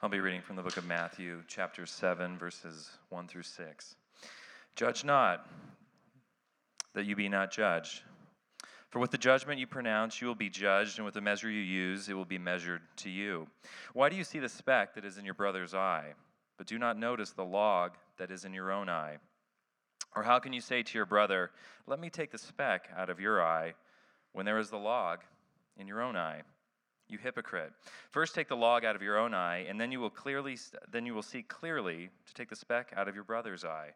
I'll be reading from the book of Matthew, chapter 7, verses 1 through 6. Judge not, that you be not judged. For with the judgment you pronounce, you will be judged, and with the measure you use, it will be measured to you. Why do you see the speck that is in your brother's eye, but do not notice the log that is in your own eye? Or how can you say to your brother, Let me take the speck out of your eye, when there is the log in your own eye? You hypocrite. First take the log out of your own eye, and then you will clearly then you will see clearly to take the speck out of your brother's eye.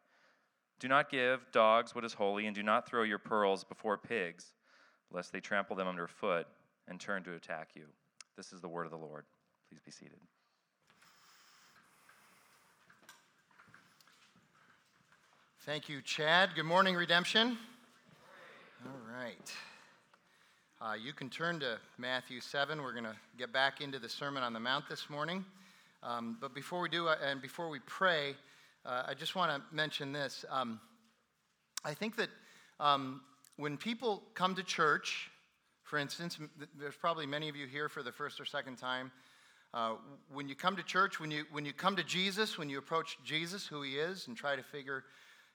Do not give dogs what is holy, and do not throw your pearls before pigs, lest they trample them underfoot and turn to attack you. This is the word of the Lord. Please be seated. Thank you, Chad. Good morning, Redemption. All right. Uh, you can turn to Matthew 7. We're going to get back into the Sermon on the Mount this morning. Um, but before we do, uh, and before we pray, uh, I just want to mention this. Um, I think that um, when people come to church, for instance, there's probably many of you here for the first or second time. Uh, when you come to church, when you, when you come to Jesus, when you approach Jesus, who he is, and try to figure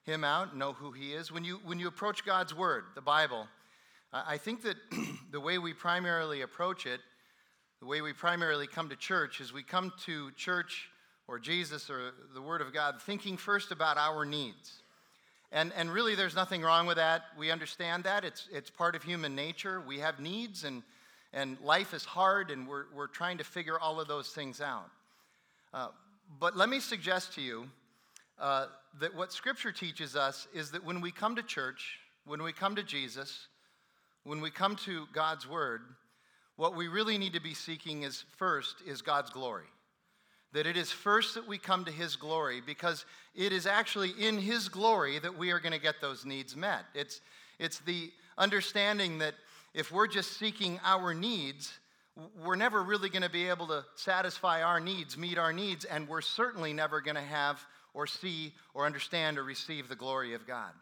him out, know who he is, when you, when you approach God's word, the Bible, I think that the way we primarily approach it, the way we primarily come to church, is we come to church or Jesus or the Word of God thinking first about our needs. And, and really, there's nothing wrong with that. We understand that. It's, it's part of human nature. We have needs, and, and life is hard, and we're, we're trying to figure all of those things out. Uh, but let me suggest to you uh, that what Scripture teaches us is that when we come to church, when we come to Jesus, when we come to God's word, what we really need to be seeking is first is God's glory. That it is first that we come to his glory because it is actually in his glory that we are going to get those needs met. It's, it's the understanding that if we're just seeking our needs, we're never really going to be able to satisfy our needs, meet our needs, and we're certainly never going to have or see or understand or receive the glory of God.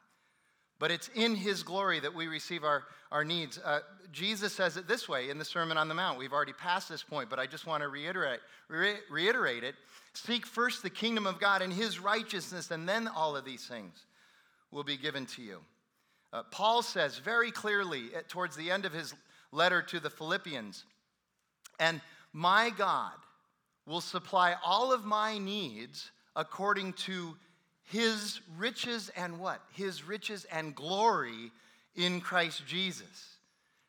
But it's in His glory that we receive our, our needs. Uh, Jesus says it this way in the Sermon on the Mount. We've already passed this point, but I just want to reiterate, re- reiterate it. Seek first the kingdom of God and His righteousness, and then all of these things will be given to you. Uh, Paul says very clearly at, towards the end of his letter to the Philippians, and my God will supply all of my needs according to his riches and what? His riches and glory in Christ Jesus.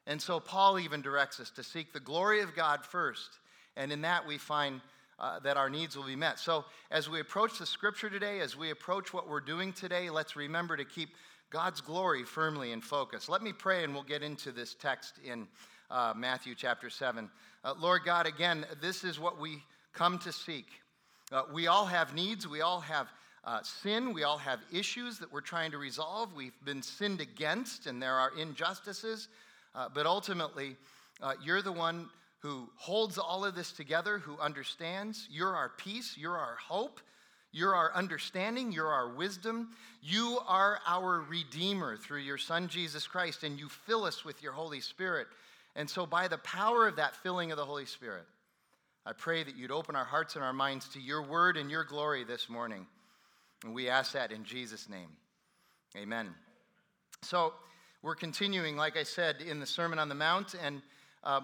And so Paul even directs us to seek the glory of God first. And in that we find uh, that our needs will be met. So as we approach the scripture today, as we approach what we're doing today, let's remember to keep God's glory firmly in focus. Let me pray and we'll get into this text in uh, Matthew chapter 7. Uh, Lord God, again, this is what we come to seek. Uh, we all have needs, we all have uh, sin. We all have issues that we're trying to resolve. We've been sinned against, and there are injustices. Uh, but ultimately, uh, you're the one who holds all of this together, who understands. You're our peace. You're our hope. You're our understanding. You're our wisdom. You are our Redeemer through your Son, Jesus Christ, and you fill us with your Holy Spirit. And so, by the power of that filling of the Holy Spirit, I pray that you'd open our hearts and our minds to your word and your glory this morning. And we ask that in Jesus' name. Amen. So, we're continuing, like I said, in the Sermon on the Mount. And uh,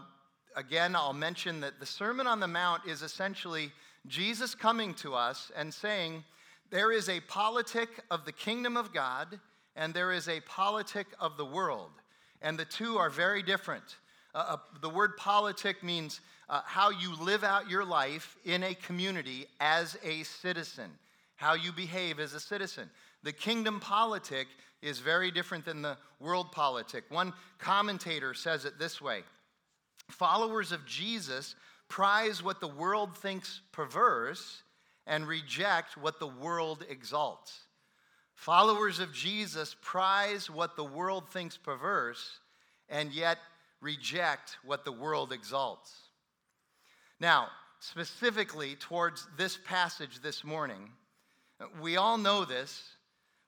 again, I'll mention that the Sermon on the Mount is essentially Jesus coming to us and saying, there is a politic of the kingdom of God and there is a politic of the world. And the two are very different. Uh, uh, the word politic means uh, how you live out your life in a community as a citizen how you behave as a citizen. The kingdom politic is very different than the world politic. One commentator says it this way Followers of Jesus prize what the world thinks perverse and reject what the world exalts. Followers of Jesus prize what the world thinks perverse and yet reject what the world exalts. Now, specifically towards this passage this morning, we all know this,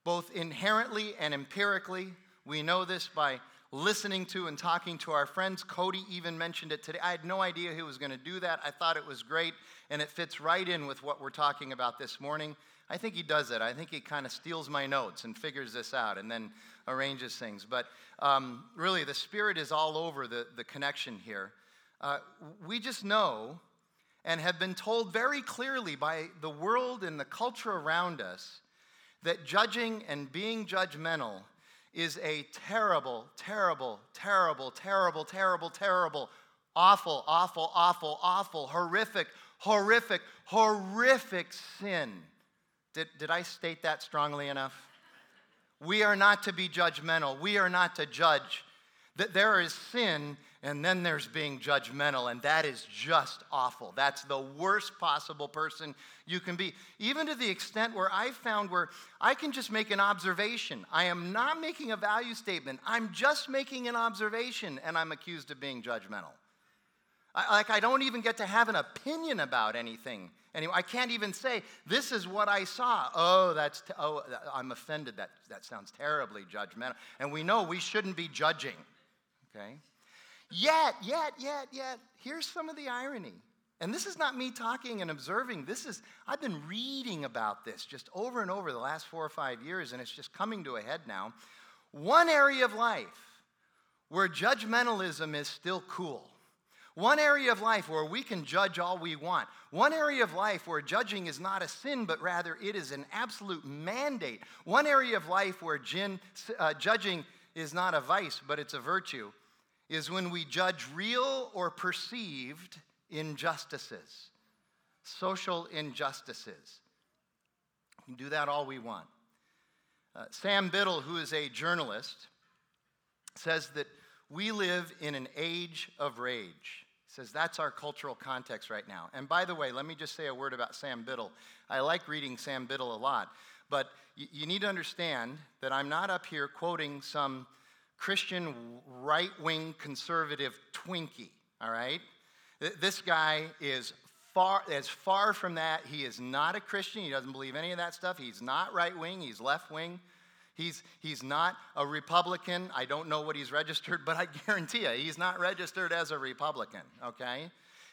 both inherently and empirically. We know this by listening to and talking to our friends. Cody even mentioned it today. I had no idea he was going to do that. I thought it was great, and it fits right in with what we're talking about this morning. I think he does it. I think he kind of steals my notes and figures this out and then arranges things. But um, really, the Spirit is all over the, the connection here. Uh, we just know and have been told very clearly by the world and the culture around us that judging and being judgmental is a terrible, terrible, terrible, terrible, terrible, terrible, awful, awful, awful, awful, horrific, horrific, horrific sin. Did, did I state that strongly enough? We are not to be judgmental. We are not to judge. That there is sin and then there's being judgmental, and that is just awful. That's the worst possible person you can be. Even to the extent where I found where I can just make an observation. I am not making a value statement, I'm just making an observation, and I'm accused of being judgmental. I, like, I don't even get to have an opinion about anything anymore. I can't even say, this is what I saw. Oh, that's, oh, I'm offended. That, that sounds terribly judgmental. And we know we shouldn't be judging, okay? Yet, yet, yet, yet, here's some of the irony. And this is not me talking and observing. This is, I've been reading about this just over and over the last four or five years, and it's just coming to a head now. One area of life where judgmentalism is still cool. One area of life where we can judge all we want. One area of life where judging is not a sin, but rather it is an absolute mandate. One area of life where gin, uh, judging is not a vice, but it's a virtue is when we judge real or perceived injustices, social injustices. We can do that all we want. Uh, Sam Biddle, who is a journalist, says that we live in an age of rage. He says that's our cultural context right now. And by the way, let me just say a word about Sam Biddle. I like reading Sam Biddle a lot, but y- you need to understand that I'm not up here quoting some Christian right wing conservative Twinkie, all right? This guy is far, as far from that. He is not a Christian. He doesn't believe any of that stuff. He's not right wing, he's left wing. He's, he's not a Republican. I don't know what he's registered, but I guarantee you, he's not registered as a Republican, okay?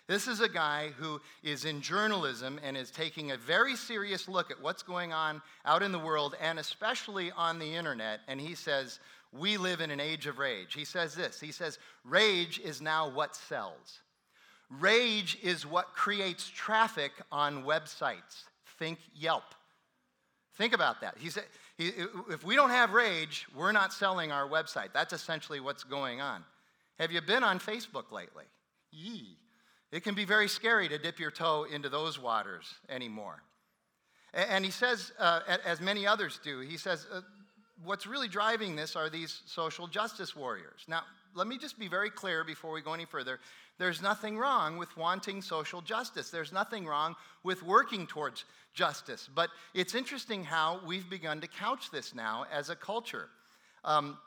This is a guy who is in journalism and is taking a very serious look at what's going on out in the world and especially on the internet. And he says, we live in an age of rage. He says this He says, rage is now what sells. Rage is what creates traffic on websites. Think Yelp. Think about that. He said, if we don't have rage, we're not selling our website. That's essentially what's going on. Have you been on Facebook lately? Yee. It can be very scary to dip your toe into those waters anymore. And he says, uh, as many others do, he says, uh, what's really driving this are these social justice warriors. Now, let me just be very clear before we go any further. There's nothing wrong with wanting social justice. There's nothing wrong with working towards justice. But it's interesting how we've begun to couch this now as a culture. Um,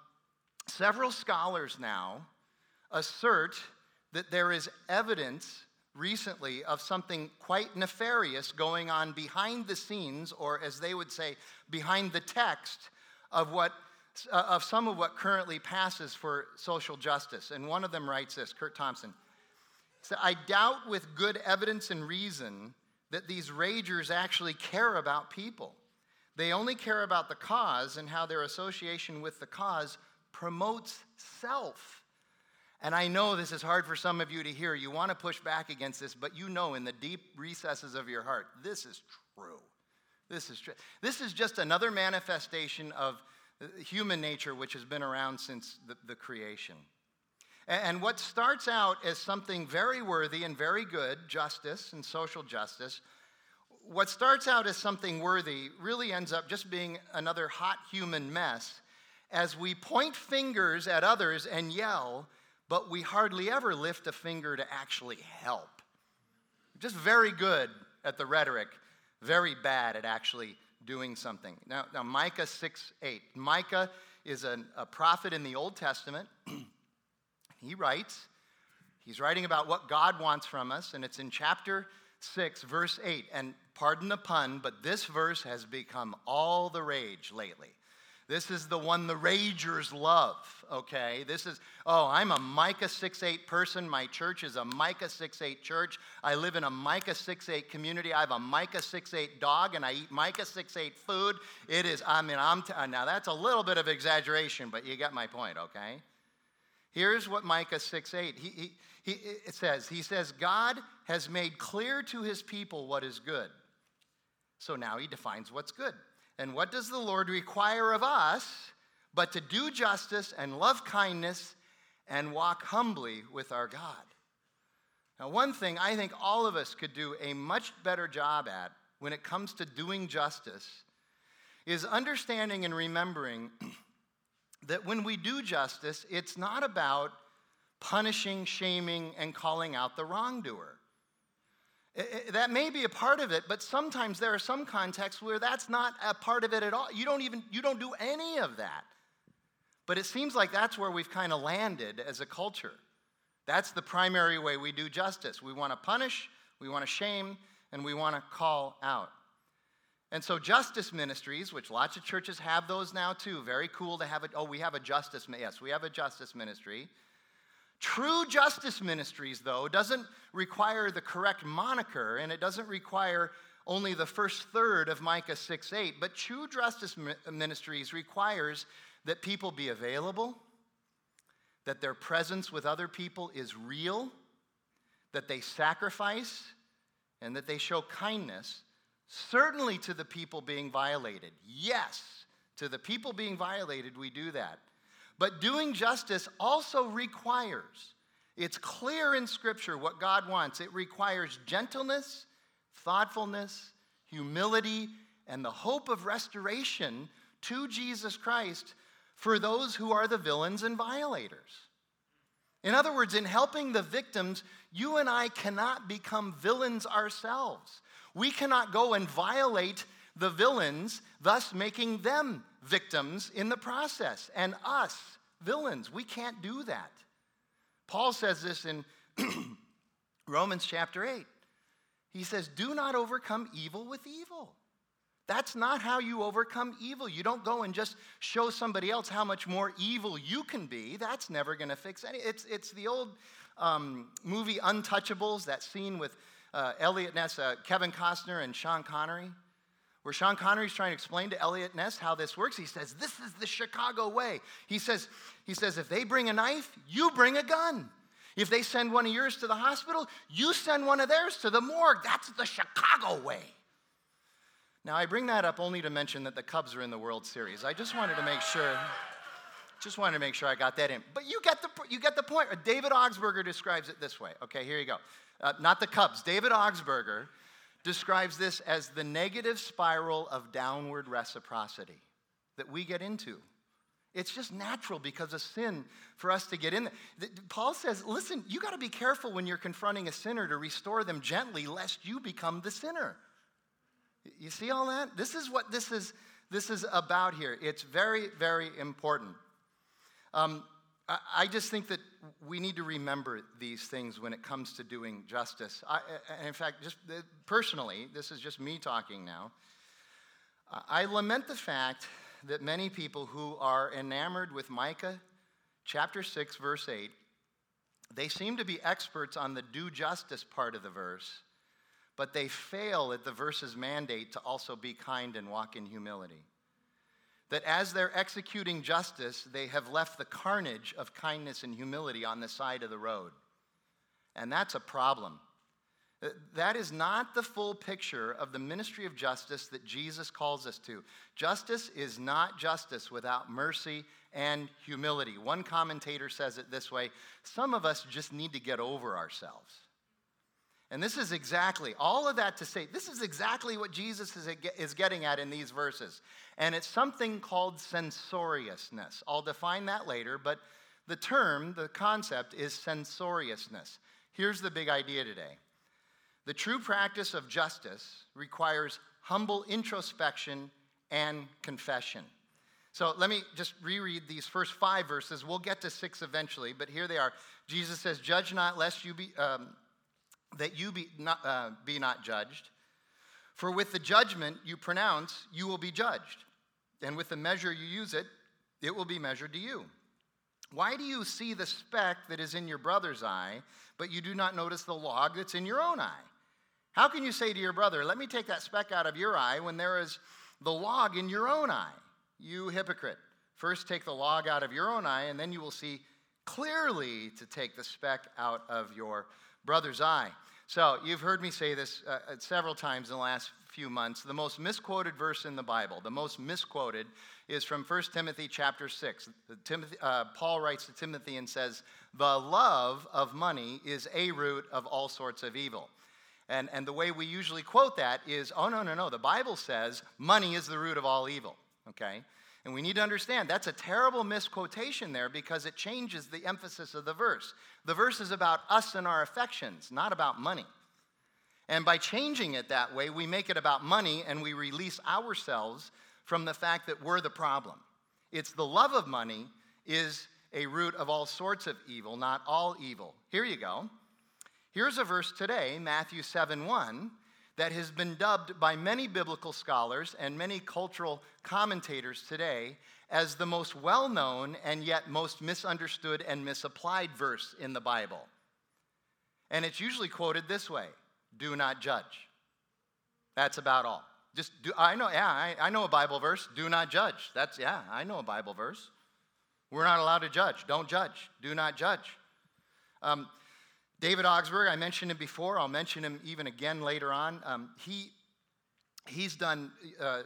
several scholars now assert that there is evidence recently of something quite nefarious going on behind the scenes, or as they would say, behind the text of what uh, of some of what currently passes for social justice. And one of them writes this, Kurt Thompson. So I doubt with good evidence and reason that these ragers actually care about people. They only care about the cause and how their association with the cause promotes self. And I know this is hard for some of you to hear. You want to push back against this, but you know in the deep recesses of your heart, this is true. This is true. This is just another manifestation of uh, human nature which has been around since the, the creation. And, and what starts out as something very worthy and very good, justice and social justice, what starts out as something worthy really ends up just being another hot human mess as we point fingers at others and yell, but we hardly ever lift a finger to actually help. Just very good at the rhetoric very bad at actually doing something. Now, now Micah 6 8. Micah is an, a prophet in the Old Testament. he writes, he's writing about what God wants from us, and it's in chapter 6, verse 8. And pardon the pun, but this verse has become all the rage lately. This is the one the Ragers love, okay? This is, oh, I'm a Micah 6.8 person. My church is a Micah 6.8 church. I live in a Micah 6.8 community. I have a Micah 6.8 dog, and I eat Micah 6.8 food. It is, I mean, I'm, t- uh, now that's a little bit of exaggeration, but you get my point, okay? Here's what Micah 6.8, he, he, he, it says, he says, God has made clear to his people what is good. So now he defines what's good. And what does the Lord require of us but to do justice and love kindness and walk humbly with our God? Now, one thing I think all of us could do a much better job at when it comes to doing justice is understanding and remembering that when we do justice, it's not about punishing, shaming, and calling out the wrongdoer. That may be a part of it, but sometimes there are some contexts where that's not a part of it at all. You don't even you don't do any of that. But it seems like that's where we've kind of landed as a culture. That's the primary way we do justice. We want to punish, we want to shame, and we want to call out. And so, justice ministries, which lots of churches have those now too, very cool to have it. Oh, we have a justice, yes, we have a justice ministry. True justice ministries, though, doesn't require the correct moniker and it doesn't require only the first third of Micah 6 8, but true justice ministries requires that people be available, that their presence with other people is real, that they sacrifice, and that they show kindness, certainly to the people being violated. Yes, to the people being violated, we do that. But doing justice also requires, it's clear in Scripture what God wants. It requires gentleness, thoughtfulness, humility, and the hope of restoration to Jesus Christ for those who are the villains and violators. In other words, in helping the victims, you and I cannot become villains ourselves. We cannot go and violate the villains, thus making them victims in the process, and us villains. We can't do that. Paul says this in Romans chapter 8. He says, Do not overcome evil with evil. That's not how you overcome evil. You don't go and just show somebody else how much more evil you can be. That's never going to fix any. It's, it's the old um, movie Untouchables, that scene with uh, Eliot Ness, uh, Kevin Costner, and Sean Connery where Sean Connery's trying to explain to Eliot Ness how this works. He says, This is the Chicago way. He says, he says, If they bring a knife, you bring a gun. If they send one of yours to the hospital, you send one of theirs to the morgue. That's the Chicago way. Now, I bring that up only to mention that the Cubs are in the World Series. I just wanted to make sure. Just wanted to make sure I got that in. But you get the, you get the point. David Augsburger describes it this way. Okay, here you go. Uh, not the Cubs. David Augsburger describes this as the negative spiral of downward reciprocity that we get into. It's just natural because of sin for us to get in there. Paul says, listen, you got to be careful when you're confronting a sinner to restore them gently, lest you become the sinner. You see all that? This is what this is, this is about here. It's very, very important. Um, I just think that we need to remember these things when it comes to doing justice. I, in fact, just uh, personally, this is just me talking now. I lament the fact that many people who are enamored with Micah chapter 6, verse 8, they seem to be experts on the do justice part of the verse, but they fail at the verse's mandate to also be kind and walk in humility that as they're executing justice, they have left the carnage of kindness and humility on the side of the road. And that's a problem. Uh, that is not the full picture of the ministry of justice that Jesus calls us to. Justice is not justice without mercy and humility. One commentator says it this way some of us just need to get over ourselves. And this is exactly, all of that to say, this is exactly what Jesus is is getting at in these verses. And it's something called censoriousness. I'll define that later, but the term, the concept is censoriousness. Here's the big idea today the true practice of justice requires humble introspection and confession. So let me just reread these first five verses. We'll get to six eventually, but here they are. Jesus says, Judge not, lest you be. Um, that you be not, uh, be not judged. For with the judgment you pronounce, you will be judged. and with the measure you use it, it will be measured to you. Why do you see the speck that is in your brother's eye, but you do not notice the log that's in your own eye? How can you say to your brother, Let me take that speck out of your eye, when there is the log in your own eye? You hypocrite. First take the log out of your own eye, and then you will see clearly to take the speck out of your brother's eye. So, you've heard me say this uh, uh several times in the last few months. The most misquoted verse in the Bible, the most misquoted, is from 1 Timothy chapter 6. Timothy, uh, Paul writes to Timothy and says, The love of money is a root of all sorts of evil. And, and the way we usually quote that is, oh, no, no, no. The Bible says money is the root of all evil, okay? And we need to understand that's a terrible misquotation there because it changes the emphasis of the verse. The verse is about us and our affections, not about money. And by changing it that way, we make it about money and we release ourselves from the fact that we're the problem. It's the love of money is a root of all sorts of evil, not all evil. Here you go. Here's a verse today, Matthew 7 1 that has been dubbed by many biblical scholars and many cultural commentators today as the most well known and yet most misunderstood and misapplied verse in the Bible. And it's usually quoted this way do not judge. That's about all. Just do, I know, yeah, I, I know a Bible verse. Do not judge. That's, yeah, I know a Bible verse. We're not allowed to judge. Don't judge. Do not judge. Um, David Augsburger, I mentioned him before. I'll mention him even again later on. Um, he, he's done uh,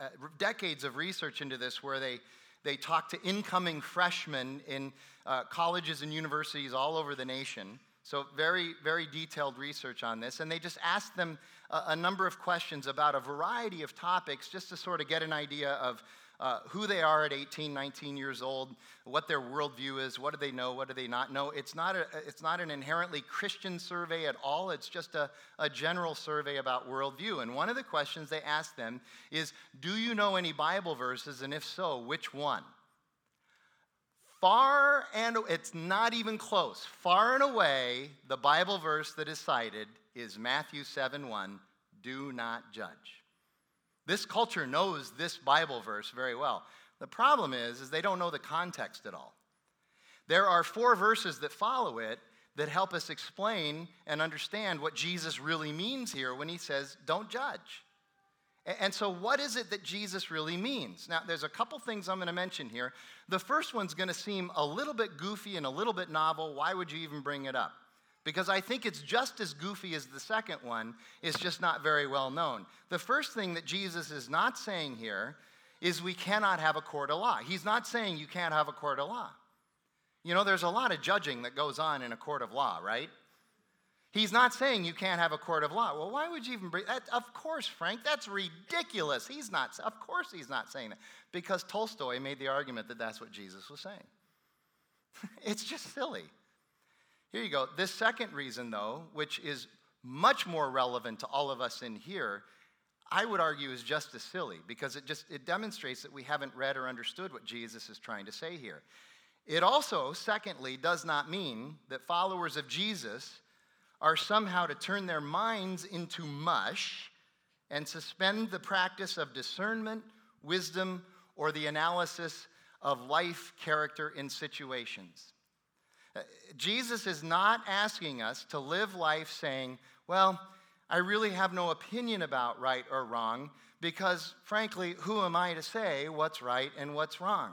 uh, decades of research into this where they, they talk to incoming freshmen in uh, colleges and universities all over the nation. So, very, very detailed research on this. And they just ask them a, a number of questions about a variety of topics just to sort of get an idea of uh, who they are at 18, 19 years old, what their worldview is, what do they know, what do they not know. It's not, a, it's not an inherently Christian survey at all, it's just a, a general survey about worldview. And one of the questions they ask them is Do you know any Bible verses, and if so, which one? Far and it's not even close. Far and away, the Bible verse that is cited is Matthew 7 1, do not judge. This culture knows this Bible verse very well. The problem is, is they don't know the context at all. There are four verses that follow it that help us explain and understand what Jesus really means here when he says, don't judge. And so, what is it that Jesus really means? Now, there's a couple things I'm going to mention here. The first one's going to seem a little bit goofy and a little bit novel. Why would you even bring it up? Because I think it's just as goofy as the second one, it's just not very well known. The first thing that Jesus is not saying here is we cannot have a court of law. He's not saying you can't have a court of law. You know, there's a lot of judging that goes on in a court of law, right? He's not saying you can't have a court of law. Well, why would you even bring that? Of course, Frank, that's ridiculous. He's not, of course, he's not saying that. Because Tolstoy made the argument that that's what Jesus was saying. it's just silly. Here you go. This second reason, though, which is much more relevant to all of us in here, I would argue is just as silly because it just it demonstrates that we haven't read or understood what Jesus is trying to say here. It also, secondly, does not mean that followers of Jesus are somehow to turn their minds into mush and suspend the practice of discernment, wisdom, or the analysis of life, character, and situations. Jesus is not asking us to live life saying, well, I really have no opinion about right or wrong because, frankly, who am I to say what's right and what's wrong?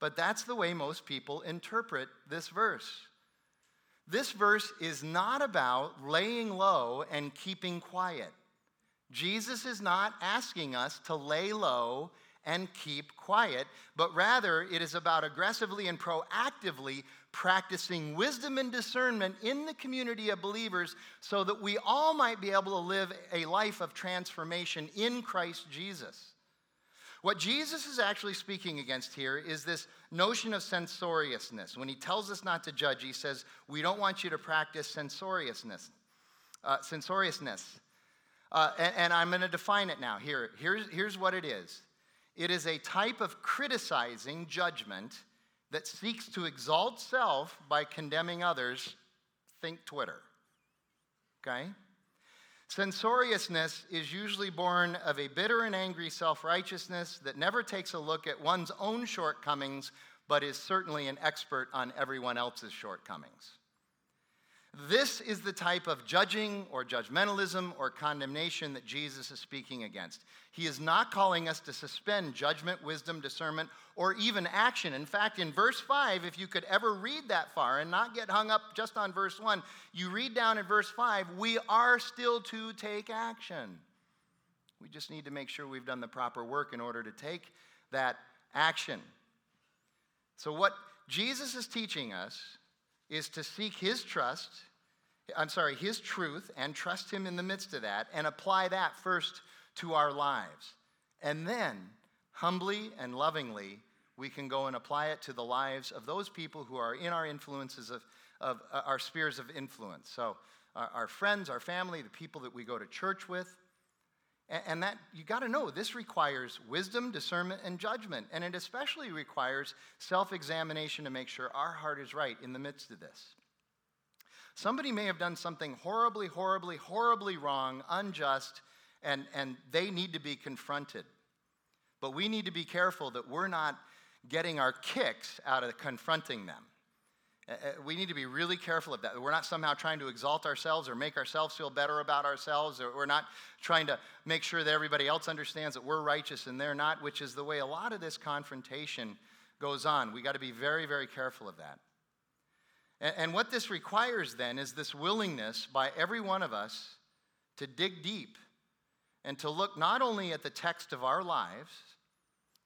But that's the way most people interpret this verse. This verse is not about laying low and keeping quiet. Jesus is not asking us to lay low and keep quiet, but rather it is about aggressively and proactively practicing wisdom and discernment in the community of believers so that we all might be able to live a life of transformation in Christ Jesus. What Jesus is actually speaking against here is this notion of censoriousness. When he tells us not to judge, he says, We don't want you to practice censoriousness. Uh, censoriousness. Uh, and, and, I'm going to define it now. Here, here's, here's what it is it is a type of criticizing judgment that seeks to exalt self by condemning others, think Twitter. Okay? Censoriousness is usually born of a bitter and angry self righteousness that never takes a look at one's own shortcomings, but is certainly an expert on everyone else's shortcomings. This is the type of judging or judgmentalism or condemnation that Jesus is speaking against. He is not calling us to suspend judgment, wisdom, discernment, or even action. In fact, in verse 5, if you could ever read that far and not get hung up just on verse 1, you read down in verse 5, we are still to take action. We just need to make sure we've done the proper work in order to take that action. So, what Jesus is teaching us is to seek his trust, I'm sorry, his truth, and trust him in the midst of that, and apply that first to our lives. And then, humbly and lovingly, we can go and apply it to the lives of those people who are in our influences of, of uh, our spheres of influence. So, our, our, friends, our family, the people that we go to church with. And, that, you got to know, this requires wisdom, discernment, and judgment. And it especially requires self examination to make sure our heart is right in the midst of this. Somebody may have done something horribly, horribly, horribly wrong, unjust, and, and they need to be confronted. But we need to be careful that we're not getting our kicks out of confronting them. Uh, uh, we need to be really careful of that. We're not somehow trying to exalt ourselves or make ourselves feel better about ourselves, or we're not trying to make sure that everybody else understands that we're righteous and they're not, which is the way a lot of this confrontation goes on. We got to be very, very careful of that. And what this requires then is this willingness by every one of us to dig deep and to look not only at the text of our lives,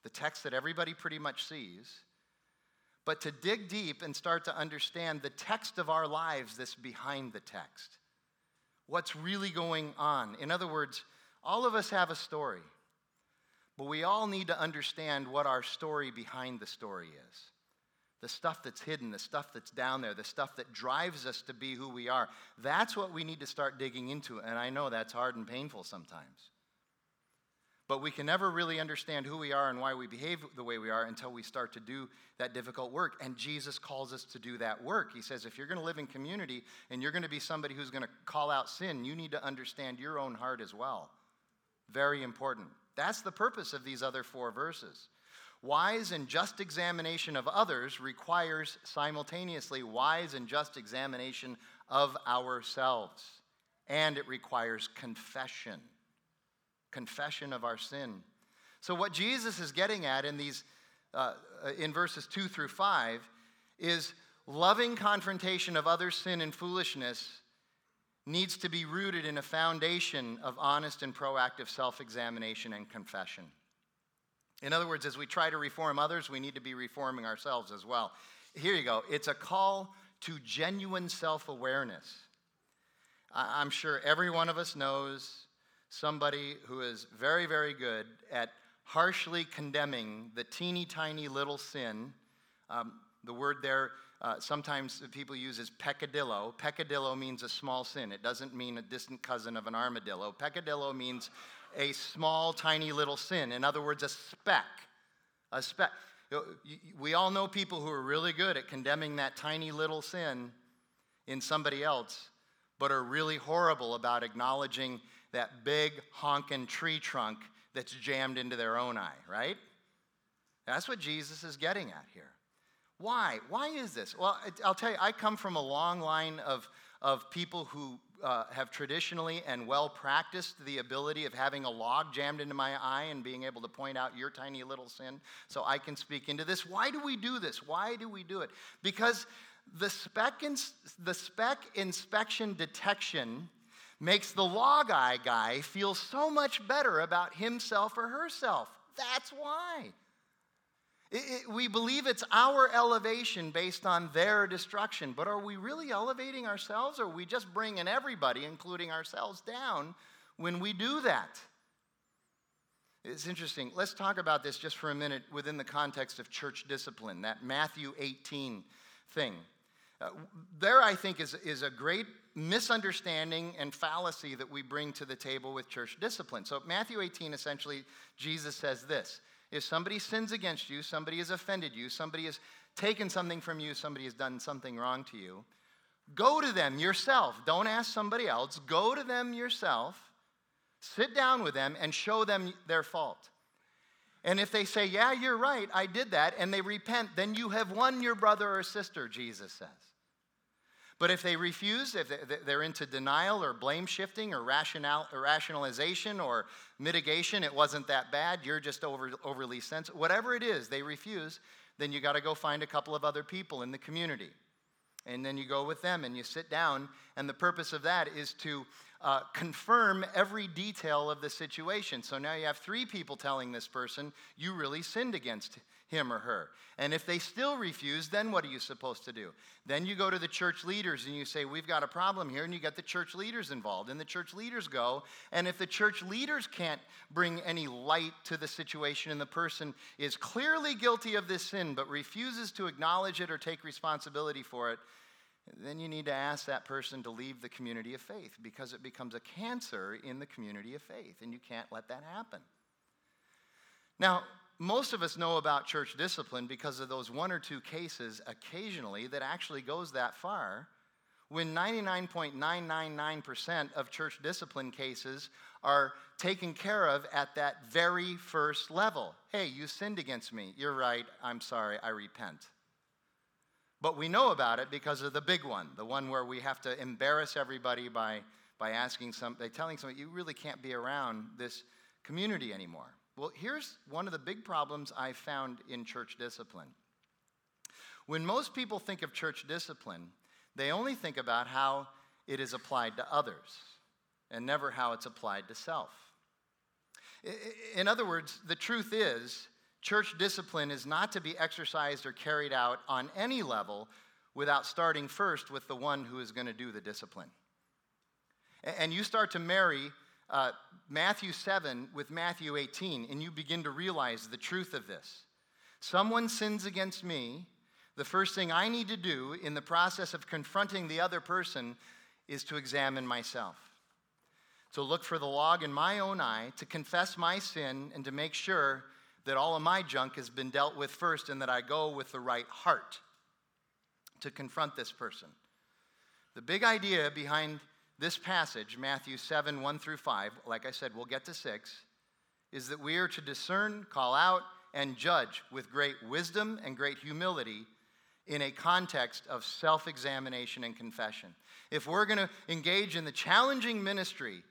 the text that everybody pretty much sees, but to dig deep and start to understand the text of our lives that's behind the text. What's really going on? In other words, all of us have a story, but we all need to understand what our story behind the story is. The stuff that's hidden, the stuff that's down there, the stuff that drives us to be who we are. That's what we need to start digging into, and I know that's hard and painful sometimes. But we can never really understand who we are and why we behave the way we are until we start to do that difficult work. And Jesus calls us to do that work. He says, if you're going to live in community and you're going to be somebody who's going to call out sin, you need to understand your own heart as well. Very important. That's the purpose of these other four verses. Wise and just examination of others requires simultaneously wise and just examination of ourselves. And it requires confession confession of our sin. So, what Jesus is getting at in these, uh, in verses two through five, is loving confrontation of other sin and foolishness needs to be rooted in a foundation of honest and proactive self examination and confession. In other words, as we try to reform others, we need to be reforming ourselves as well. Here you go. It's a call to genuine self awareness. I'm sure every one of us knows somebody who is very, very good at harshly condemning the teeny tiny little sin. Um, the word there uh, sometimes people use is peccadillo. Peccadillo means a small sin. It doesn't mean a distant cousin of an armadillo. Peccadillo means a small, tiny little sin. In other words, a speck. A speck. We all know people who are really good at condemning that tiny little sin in somebody else, but are really horrible about acknowledging that big honking tree trunk that's jammed into their own eye, right? That's what Jesus is getting at here. Why? Why is this? Well, I'll tell you, I come from a long line of, of people who uh, have traditionally and well practiced the ability of having a log jammed into my eye and being able to point out your tiny little sin so I can speak into this. Why do we do this? Why do we do it? Because the speck, ins- the speck inspection detection makes the log eye guy feel so much better about himself or herself. That's why. It, it, we believe it's our elevation based on their destruction, but are we really elevating ourselves or are we just bringing everybody, including ourselves, down when we do that? It's interesting. Let's talk about this just for a minute within the context of church discipline, that Matthew 18 thing. Uh, there, I think, is, is a great misunderstanding and fallacy that we bring to the table with church discipline. So, Matthew 18, essentially, Jesus says this If somebody sins against you, somebody has offended you, somebody has taken something from you, somebody has done something wrong to you, Go to them yourself. Don't ask somebody else. Go to them yourself. Sit down with them and show them their fault. And if they say, Yeah, you're right, I did that, and they repent, then you have won your brother or sister, Jesus says. But if they refuse, if they're into denial or blame shifting or rational, rationalization or mitigation, it wasn't that bad, you're just over, overly sensitive, whatever it is, they refuse, then you got to go find a couple of other people in the community. And then you go with them and you sit down, and the purpose of that is to uh, confirm every detail of the situation. So now you have three people telling this person, you really sinned against him or her. And if they still refuse, then what are you supposed to do? Then you go to the church leaders and you say, We've got a problem here, and you get the church leaders involved. And the church leaders go, and if the church leaders can't bring any light to the situation and the person is clearly guilty of this sin but refuses to acknowledge it or take responsibility for it, then you need to ask that person to leave the community of faith because it becomes a cancer in the community of faith, and you can't let that happen. Now, most of us know about church discipline because of those one or two cases occasionally that actually goes that far when 99.999% of church discipline cases are taken care of at that very first level. Hey, you sinned against me. You're right. I'm sorry. I repent. But we know about it because of the big one, the one where we have to embarrass everybody by, by asking some, by telling someone, you really can't be around this community anymore. Well, here's one of the big problems I found in church discipline. When most people think of church discipline, they only think about how it is applied to others and never how it's applied to self. In other words, the truth is, Church discipline is not to be exercised or carried out on any level without starting first with the one who is going to do the discipline. And you start to marry uh, Matthew 7 with Matthew 18, and you begin to realize the truth of this. Someone sins against me. The first thing I need to do in the process of confronting the other person is to examine myself. To look for the log in my own eye, to confess my sin, and to make sure that all of my junk has been dealt with first and that I go with the right heart to confront this person. The big idea behind this passage, Matthew 7 1 through 5, like I said, we'll get to 6, is that we are to discern, call out, and judge with great wisdom and great humility in a context of self examination and confession. If we're going to engage in the challenging ministry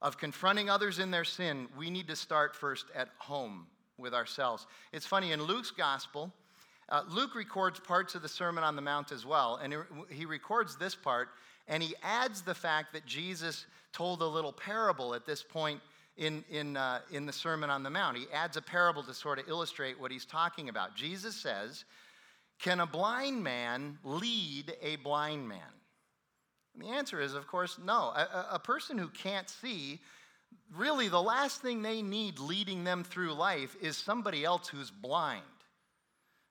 of confronting others in their sin, we need to start first at home with ourselves. It's funny, in Luke's gospel, uh, Luke records parts of the Sermon on the Mount as well, and he records this part, and he adds the fact that Jesus told a little parable at this point in, in, uh, in the Sermon on the Mount. He adds a parable to sort of illustrate what he's talking about. Jesus says, Can a blind man lead a blind man? And the answer is, of course, no. A, a person who can't see really the last thing they need leading them through life is somebody else who's blind.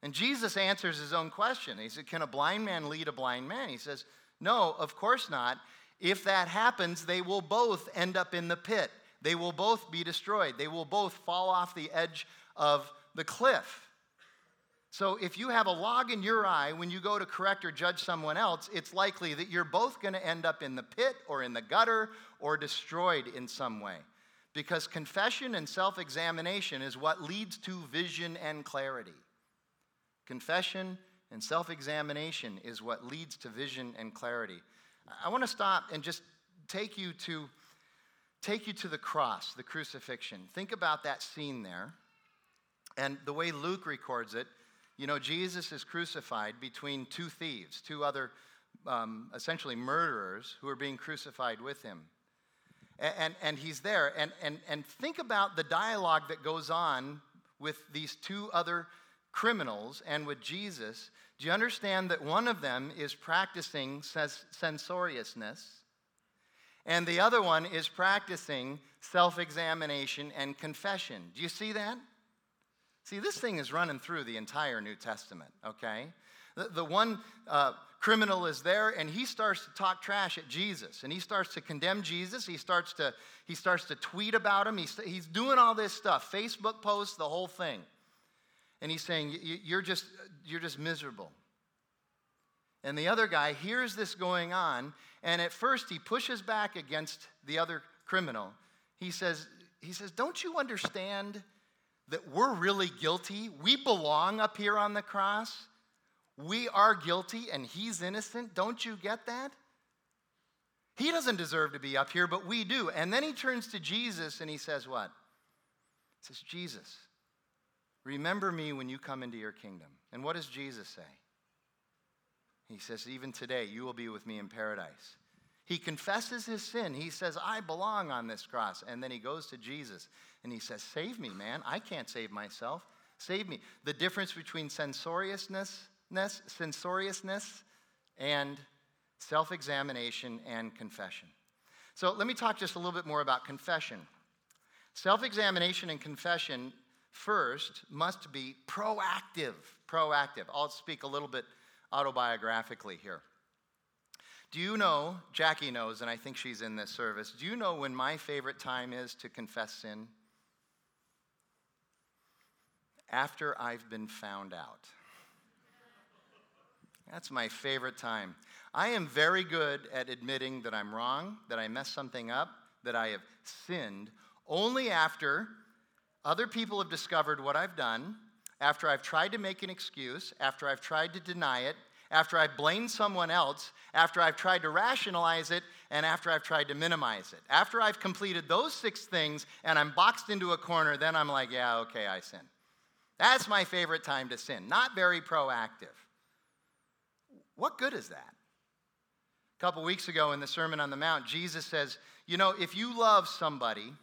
And Jesus answers his own question. He said, Can a blind man lead a blind man? He says, No, of course not. If that happens, they will both end up in the pit. They will both be destroyed. They will both fall off the edge of the cliff. So if you have a log in your eye when you go to correct or judge someone else, it's likely that you're both going to end up in the pit or in the gutter or destroyed in some way. Because confession and self examination is what leads to vision and clarity. Confession and self examination is what leads to vision and clarity. I want to stop and just take you to take you to the cross, the crucifixion. Think about that scene there. And the way Luke records it, you know, Jesus is crucified between two thieves, two other um, essentially murderers who are being crucified with him and, and he's there. And, and, and think about the dialogue that goes on with these two other criminals and with Jesus. Do you understand that one of them is practicing censoriousness, and the other one is practicing self examination and confession? Do you see that? See, this thing is running through the entire New Testament, okay? The, the one uh, criminal is there and he starts to talk trash at Jesus and he starts to condemn Jesus. He starts to, he starts to tweet about him. He's, he's doing all this stuff, Facebook posts, the whole thing. And he's saying, You're just, you're just miserable. And the other guy hears this going on, and at first he pushes back against the other criminal. He says, he says, Don't you understand that we're really guilty? We belong up here on the cross. We are guilty, and he's innocent. Don't you get that? He doesn't deserve to be up here, but we do. And then he turns to Jesus and he says, What? He says, Jesus, remember me when you come into your kingdom. And what does Jesus say? He says, Even today, you will be with me in paradise. He confesses his sin. He says, I belong on this cross. And then he goes to Jesus and he says, Save me, man. I can't save myself. Save me. The difference between censoriousness, censoriousness and self examination and confession. So let me talk just a little bit more about confession. Self examination and confession first must be proactive. Proactive. I'll speak a little bit autobiographically here. Do you know, Jackie knows, and I think she's in this service, do you know when my favorite time is to confess sin? After I've been found out. That's my favorite time. I am very good at admitting that I'm wrong, that I messed something up, that I have sinned, only after other people have discovered what I've done, after I've tried to make an excuse, after I've tried to deny it, after I've blamed someone else, after I've tried to rationalize it, and after I've tried to minimize it. After I've completed those six things and I'm boxed into a corner, then I'm like, yeah, okay, I sin. That's my favorite time to sin. Not very proactive. What good is that? A couple weeks ago in the Sermon on the Mount, Jesus says, you know, if you love somebody,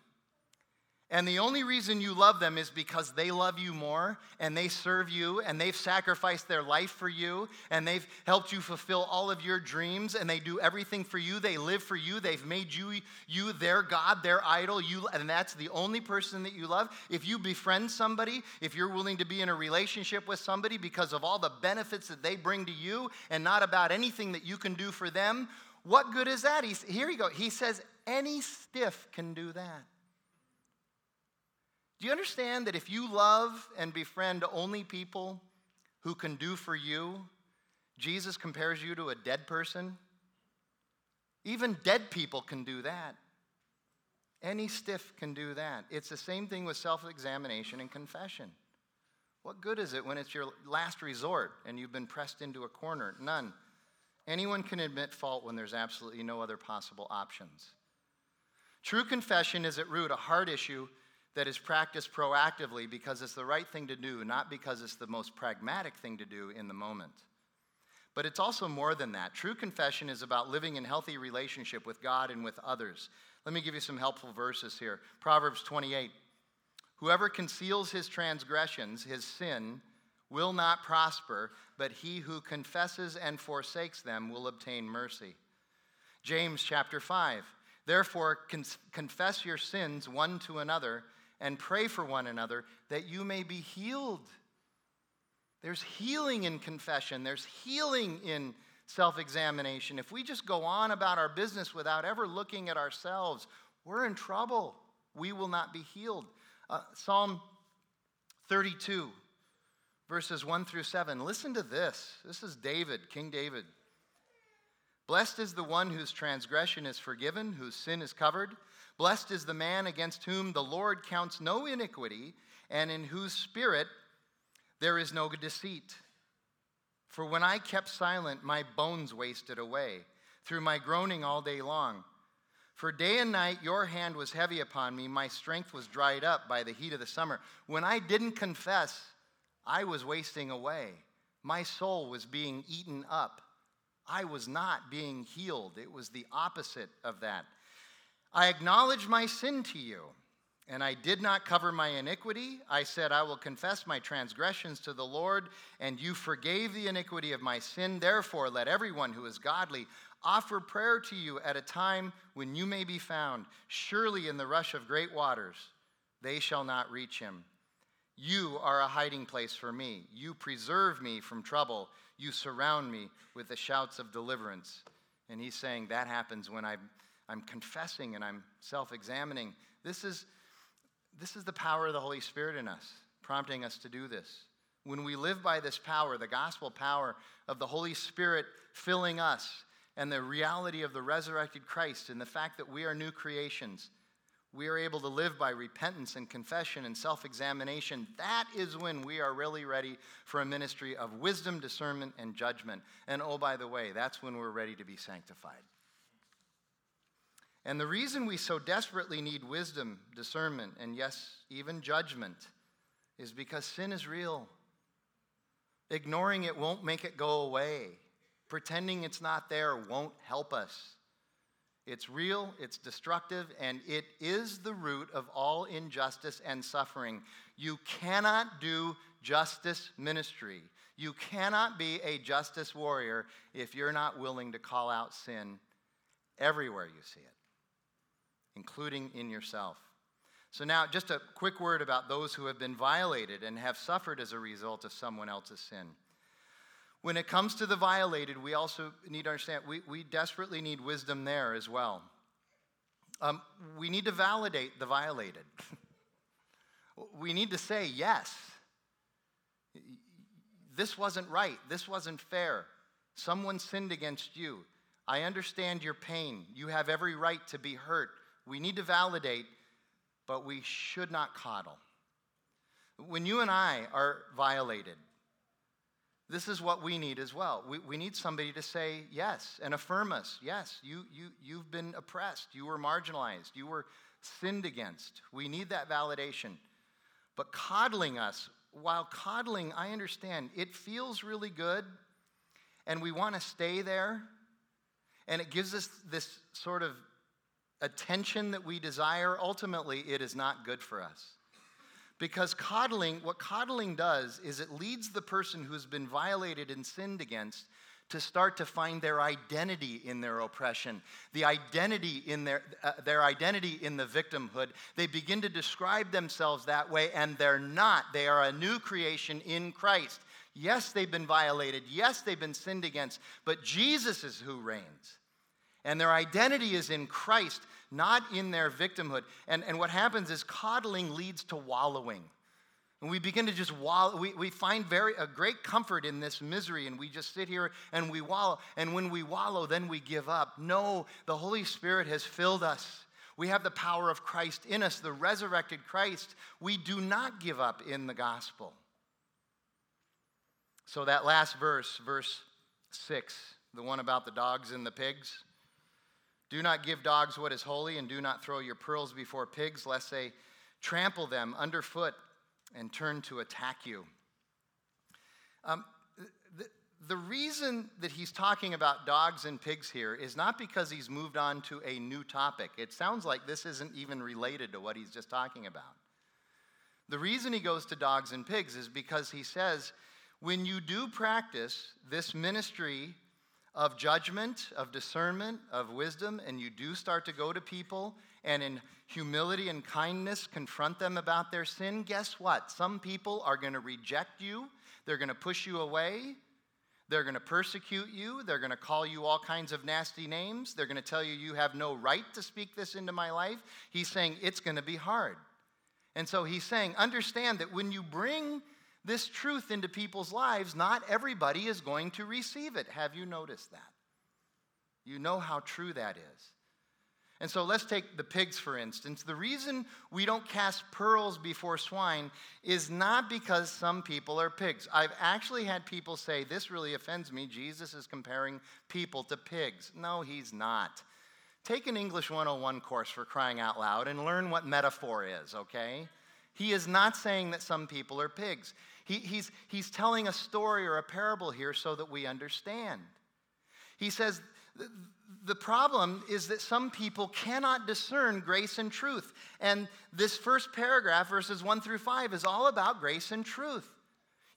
and the only reason you love them is because they love you more and they serve you and they've sacrificed their life for you and they've helped you fulfill all of your dreams and they do everything for you. They live for you. They've made you, you their God, their idol, you, and that's the only person that you love. If you befriend somebody, if you're willing to be in a relationship with somebody because of all the benefits that they bring to you and not about anything that you can do for them, what good is that? He's, here you go. He says, any stiff can do that. Do you understand that if you love and befriend only people who can do for you, Jesus compares you to a dead person? Even dead people can do that. Any stiff can do that. It's the same thing with self examination and confession. What good is it when it's your last resort and you've been pressed into a corner? None. Anyone can admit fault when there's absolutely no other possible options. True confession is at root a heart issue that is practiced proactively because it's the right thing to do, not because it's the most pragmatic thing to do in the moment. But it's also more than that. True confession is about living in healthy relationship with God and with others. Let me give you some helpful verses here. Proverbs 28. Whoever conceals his transgressions, his sin, will not prosper, but he who confesses and forsakes them will obtain mercy. James chapter 5. Therefore, con- confess your sins one to another and pray for one another that you may be healed. There's healing in confession, there's healing in self examination. If we just go on about our business without ever looking at ourselves, we're in trouble. We will not be healed. Uh, Psalm 32, verses 1 through 7. Listen to this. This is David, King David. Blessed is the one whose transgression is forgiven, whose sin is covered. Blessed is the man against whom the Lord counts no iniquity, and in whose spirit there is no deceit. For when I kept silent, my bones wasted away through my groaning all day long. For day and night your hand was heavy upon me, my strength was dried up by the heat of the summer. When I didn't confess, I was wasting away. My soul was being eaten up. I was not being healed. It was the opposite of that. I acknowledge my sin to you, and I did not cover my iniquity. I said, I will confess my transgressions to the Lord, and you forgave the iniquity of my sin. Therefore, let everyone who is godly offer prayer to you at a time when you may be found. Surely in the rush of great waters, they shall not reach him. You are a hiding place for me. You preserve me from trouble. You surround me with the shouts of deliverance. And he's saying that happens when I'm I'm confessing and I'm self examining. This is, this is the power of the Holy Spirit in us, prompting us to do this. when we live by this power, the gospel power of the Holy Spirit filling us, and the reality of the resurrected Christ, and the fact that we are new creations, we are able to live by repentance and confession and self examination. That is when we are really ready for a ministry of wisdom, discernment, and judgment. And oh, by the way, that's when we're ready to be sanctified. And the reason we so desperately need wisdom, discernment, and yes, even judgment is because sin is real. Ignoring it won't make it go away. Pretending it's not there won't help us. It's real, it's destructive, and it is the root of all injustice and suffering. You cannot do justice ministry. You cannot be a justice warrior if you're not willing to call out sin everywhere you see it, including in yourself. So, now just a quick word about those who have been violated and have suffered as a result of someone else's sin. When it comes to the violated, we also need to understand we, we desperately need wisdom there as well. Um, we need to validate the violated. we need to say, yes, this wasn't right, this wasn't fair. Someone sinned against you. I understand your pain. You have every right to be hurt. We need to validate but we should not coddle. When you and I are violated, this is what we need as well. We, we need somebody to say yes and affirm us. Yes, you, you, you've been oppressed. You were marginalized. You were sinned against. We need that validation. But coddling us, while coddling, I understand, it feels really good and we want to stay there. And it gives us this sort of attention that we desire, ultimately it is not good for us. Because coddling, what coddling does is it leads the person who's been violated and sinned against to start to find their identity in their oppression, the identity in their, uh, their identity in the victimhood. They begin to describe themselves that way, and they're not. They are a new creation in Christ. Yes, they've been violated. Yes, they've been sinned against, but Jesus is who reigns. And their identity is in Christ, not in their victimhood. And, and what happens is coddling leads to wallowing. And we begin to just wallow. We, we find very, a great comfort in this misery, and we just sit here and we wallow. And when we wallow, then we give up. No, the Holy Spirit has filled us. We have the power of Christ in us, the resurrected Christ. We do not give up in the gospel. So, that last verse, verse 6, the one about the dogs and the pigs, do not give dogs what is holy, and do not throw your pearls before pigs, lest they trample them underfoot and turn to attack you. Um, the, the reason that he's talking about dogs and pigs here is not because he's moved on to a new topic. It sounds like this isn't even related to what he's just talking about. The reason he goes to dogs and pigs is because he says, when you do practice this ministry of judgment, of discernment, of wisdom, and you do start to go to people and in humility and kindness confront them about their sin, guess what? Some people are going to reject you, they're going to push you away. They're going to persecute you. They're going to call you all kinds of nasty names. They're going to tell you you have no right to speak this into my life. He's saying it's going to be hard. And so he's saying, understand that when you bring this truth into people's lives, not everybody is going to receive it. Have you noticed that? You know how true that is. And so let's take the pigs, for instance. The reason we don't cast pearls before swine is not because some people are pigs. I've actually had people say, This really offends me. Jesus is comparing people to pigs. No, he's not. Take an English 101 course for crying out loud and learn what metaphor is, okay? He is not saying that some people are pigs. He, he's, he's telling a story or a parable here so that we understand. He says, the problem is that some people cannot discern grace and truth. And this first paragraph, verses 1 through 5, is all about grace and truth.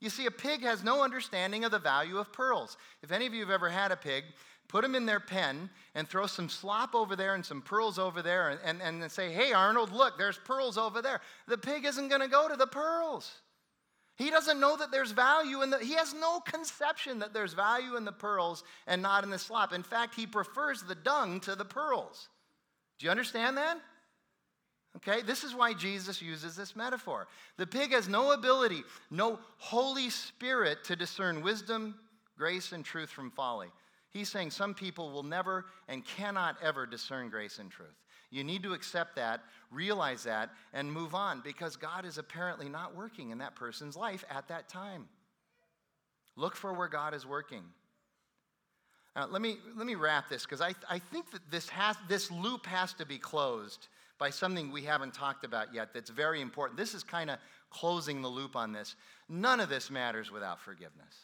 You see, a pig has no understanding of the value of pearls. If any of you have ever had a pig, put them in their pen and throw some slop over there and some pearls over there and, and, and say, hey, Arnold, look, there's pearls over there. The pig isn't going to go to the pearls. He doesn't know that there's value in the, he has no conception that there's value in the pearls and not in the slop. In fact, he prefers the dung to the pearls. Do you understand that? Okay, this is why Jesus uses this metaphor. The pig has no ability, no Holy Spirit to discern wisdom, grace, and truth from folly. He's saying some people will never and cannot ever discern grace and truth. You need to accept that, realize that, and move on because God is apparently not working in that person's life at that time. Look for where God is working. Now, let me, let me wrap this because I, I think that this, has, this loop has to be closed by something we haven't talked about yet that's very important. This is kind of closing the loop on this. None of this matters without forgiveness.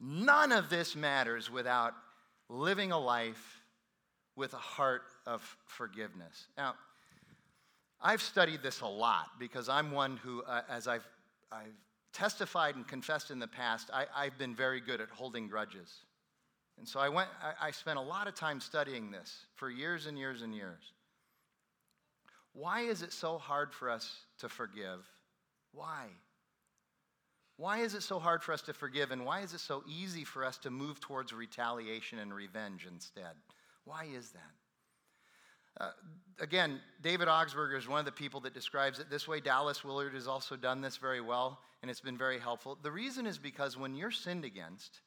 None of this matters without living a life with a heart of forgiveness. Now, I've studied this a lot because I'm one who, uh, as I've, I've testified and confessed in the past, I, I've been very good at holding grudges. And so I went, I, I spent a lot of time studying this for years and years and years. Why is it so hard for us to forgive? Why? Why is it so hard for us to forgive, and why is it so easy for us to move towards retaliation and revenge instead? Why is that? Uh, again, David Augsburger is one of the people that describes it this way. Dallas Willard has also done this very well, and it's been very helpful. The reason is because when you're sinned against,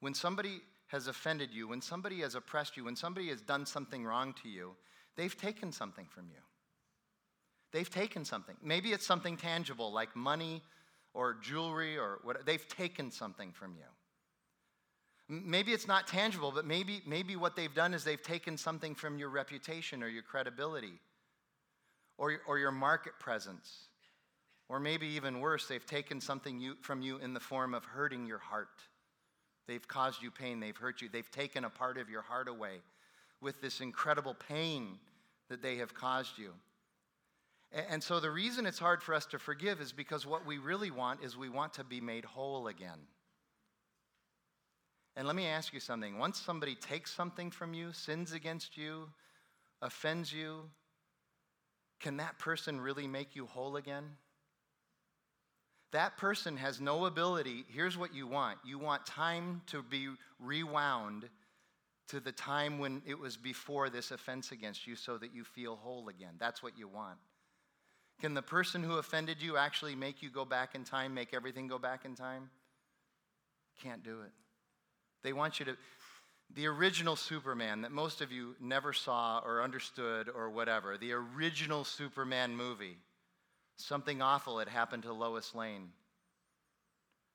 when somebody has offended you, when somebody has oppressed you, when somebody has done something wrong to you, they've taken something from you. They've taken something. Maybe it's something tangible like money or jewelry or what. They've taken something from you. Maybe it's not tangible, but maybe, maybe what they've done is they've taken something from your reputation or your credibility or, or your market presence. Or maybe even worse, they've taken something you, from you in the form of hurting your heart. They've caused you pain, they've hurt you, they've taken a part of your heart away with this incredible pain that they have caused you. And so the reason it's hard for us to forgive is because what we really want is we want to be made whole again. And let me ask you something. Once somebody takes something from you, sins against you, offends you, can that person really make you whole again? That person has no ability. Here's what you want you want time to be rewound to the time when it was before this offense against you so that you feel whole again. That's what you want. Can the person who offended you actually make you go back in time, make everything go back in time? Can't do it. They want you to. The original Superman that most of you never saw or understood or whatever, the original Superman movie, something awful had happened to Lois Lane.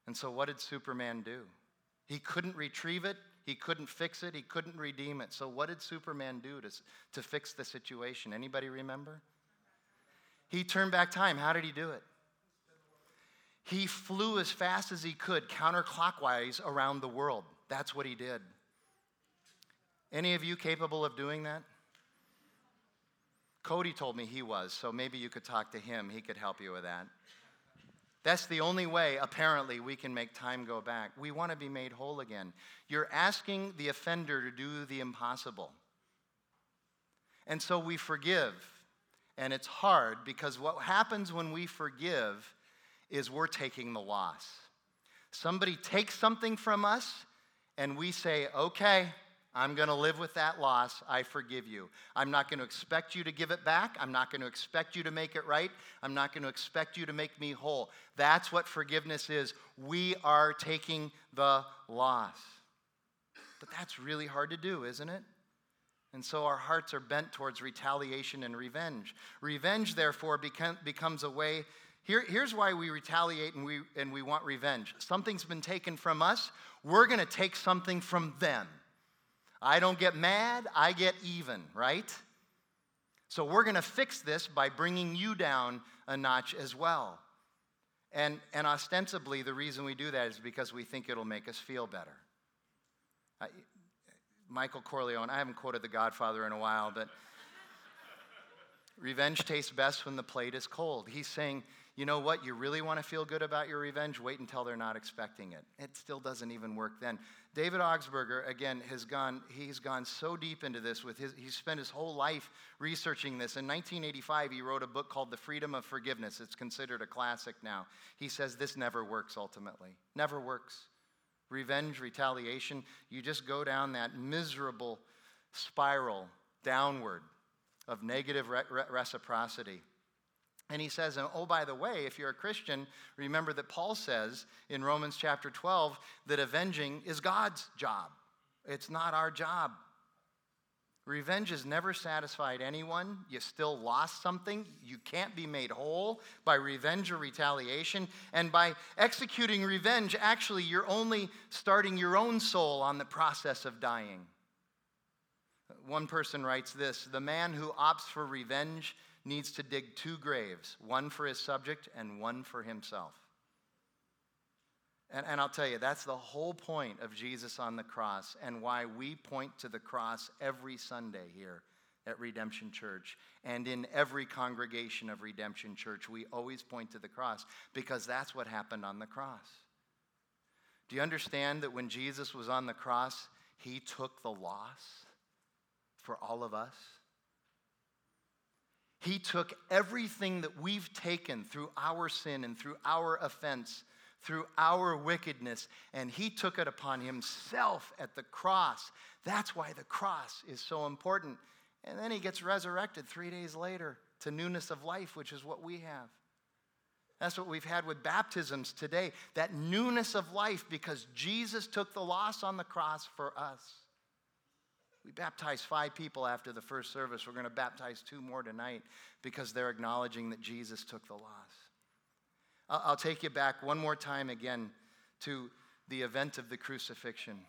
And so, what did Superman do? He couldn't retrieve it, he couldn't fix it, he couldn't redeem it. So, what did Superman do to, to fix the situation? Anybody remember? He turned back time. How did he do it? He flew as fast as he could counterclockwise around the world. That's what he did. Any of you capable of doing that? Cody told me he was, so maybe you could talk to him. He could help you with that. That's the only way, apparently, we can make time go back. We want to be made whole again. You're asking the offender to do the impossible. And so we forgive. And it's hard because what happens when we forgive is we're taking the loss. Somebody takes something from us, and we say, okay, I'm going to live with that loss. I forgive you. I'm not going to expect you to give it back. I'm not going to expect you to make it right. I'm not going to expect you to make me whole. That's what forgiveness is. We are taking the loss. But that's really hard to do, isn't it? And so our hearts are bent towards retaliation and revenge. Revenge, therefore, becomes a way. Here, here's why we retaliate and we, and we want revenge. Something's been taken from us, we're to take something from them. I don't get mad, I get even, right? So we're to fix this by bringing you down a notch as well. And, and ostensibly, the reason we do that is because we think it'll make us feel better. Michael Corleone, I haven't quoted The Godfather in a while, but revenge tastes best when the plate is cold. He's saying, you know what, you really want to feel good about your revenge? Wait until they're not expecting it. It still doesn't even work then. David Augsburger, again, has gone, he's gone so deep into this with his, he's spent his whole life researching this. In 1985, he wrote a book called The Freedom of Forgiveness. It's considered a classic now. He says this never works ultimately. Never works revenge, retaliation, you just go down that miserable spiral downward. of negative re- re- reciprocity. And he says, oh, by the way, if you're a Christian, remember that Paul says in Romans chapter 12 that avenging is God's job. It's not our job. Revenge has never satisfied anyone. You still lost something. You can't be made whole by revenge or retaliation. And by executing revenge, actually, you're only starting your own soul on the process of dying. One person writes this The man who opts for revenge needs to dig two graves, one for his subject and one for himself. And, and I'll tell you, that's the whole point of Jesus on the cross and why we point to the cross every Sunday here at Redemption Church. And in every congregation of Redemption Church, we always point to the cross because that's what happened on the cross. Do you understand that when Jesus was on the cross, he took the loss for all of us? He took everything that we've taken through our sin and through our offense through our wickedness, and he took it upon himself at the cross. That's why the cross is so important. And then he gets resurrected three days later to newness of life, which is what we have. That's what we've had with baptisms today that newness of life because Jesus took the loss on the cross for us. We baptized five people after the first service. We're going to baptize two more tonight because they're acknowledging that Jesus took the loss. I'll take you back one more time again to the event of the crucifixion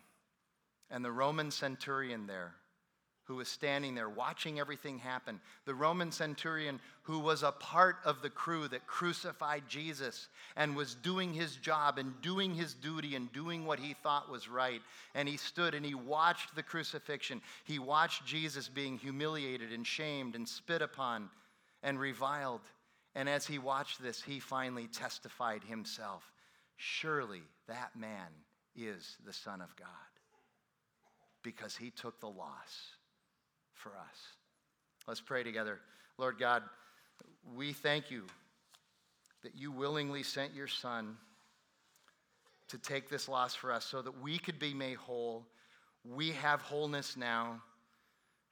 and the Roman centurion there who was standing there watching everything happen. The Roman centurion who was a part of the crew that crucified Jesus and was doing his job and doing his duty and doing what he thought was right. And he stood and he watched the crucifixion. He watched Jesus being humiliated and shamed and spit upon and reviled. And as he watched this, he finally testified himself Surely that man is the Son of God because he took the loss for us. Let's pray together. Lord God, we thank you that you willingly sent your Son to take this loss for us so that we could be made whole. We have wholeness now.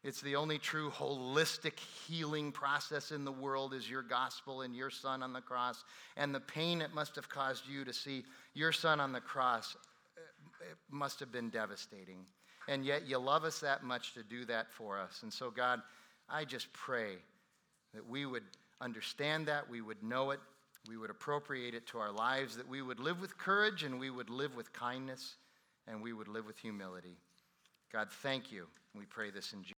It's the only true holistic healing process in the world is your gospel and your son on the cross. And the pain it must have caused you to see your son on the cross it must have been devastating. And yet you love us that much to do that for us. And so, God, I just pray that we would understand that, we would know it, we would appropriate it to our lives, that we would live with courage and we would live with kindness and we would live with humility. God, thank you. We pray this in Jesus'